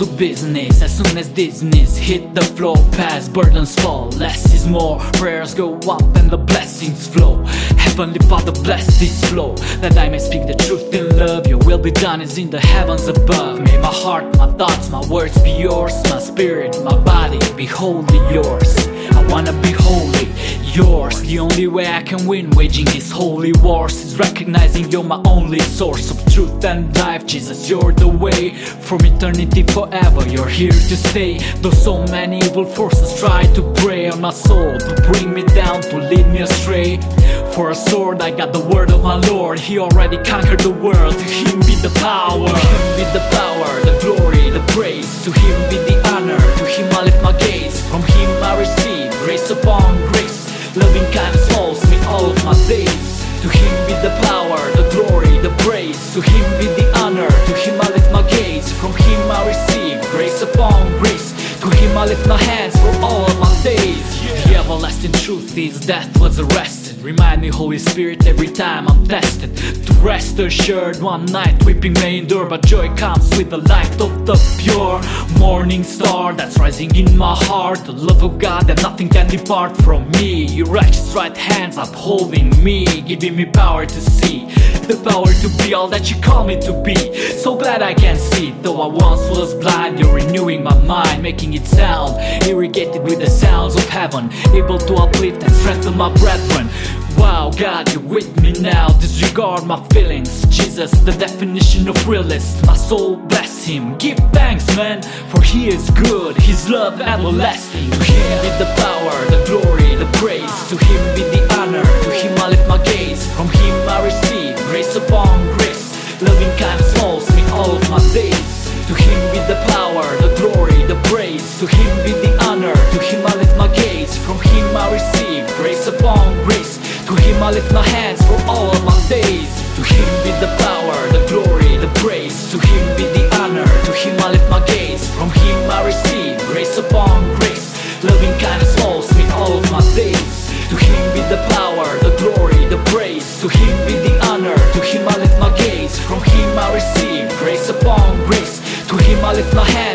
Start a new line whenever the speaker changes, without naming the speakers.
to business. As soon as dizziness hit the floor Past burdens fall, less is more. Prayers go up and the blessings flow. Heavenly Father bless this flow That I may speak the truth in love Your be done is in the heavens above. May my heart, my thoughts, my words be yours. My spirit, my body be wholly yours. I wanna be holy, yours. The only way I can win waging these holy wars. Is recognizing you're my only source of truth and life. Jesus, you're the way From eternity forever, you're here to stay. Though so many evil forces try to prey on my soul To bring me down, to lead me astray. For a sword, I got the word of my Lord. He already conquered the world, the power. To him be the power, the glory, the praise. To him be the honor, to him I lift my gaze. From him I receive grace upon grace. Loving kindness follows me all of my days. To him be the power, the glory, the praise. To him be the honor, to him I lift my gaze. From him I receive grace upon grace. To him I lift my hands The everlasting truth is death was arrested. Remind me Holy Spirit every time I'm tested. To rest assured one night weeping may endure But joy comes with the light of the pure Morning star that's rising in my heart. The love of God that nothing can depart from me. Your righteous right hands upholding me Giving me power to see The power to be all that you call me to be So glad I can see Though I once was blind You're renewing my mind Making it sound Irrigated with the sounds of heaven Able to uplift and strengthen my brethren Wow, God, you're with me now. Disregard my feelings. Jesus, the definition of realist. My soul bless him. Give thanks, man, for he is good. His love everlasting. To him be the power, the glory, the praise. To him be the honor. To him be the honor. To him I lift my gaze. From him I receive grace upon grace. To him I lift my hands for all of my days. To him be the power, the glory, the praise. To him be the honor. To him I lift my gaze. From him I receive grace upon grace. Loving kindness follows me all of my days. To him be the power, the glory, the praise. To him be the honor. To him I lift my gaze. From him I receive grace upon grace. To him I lift my hands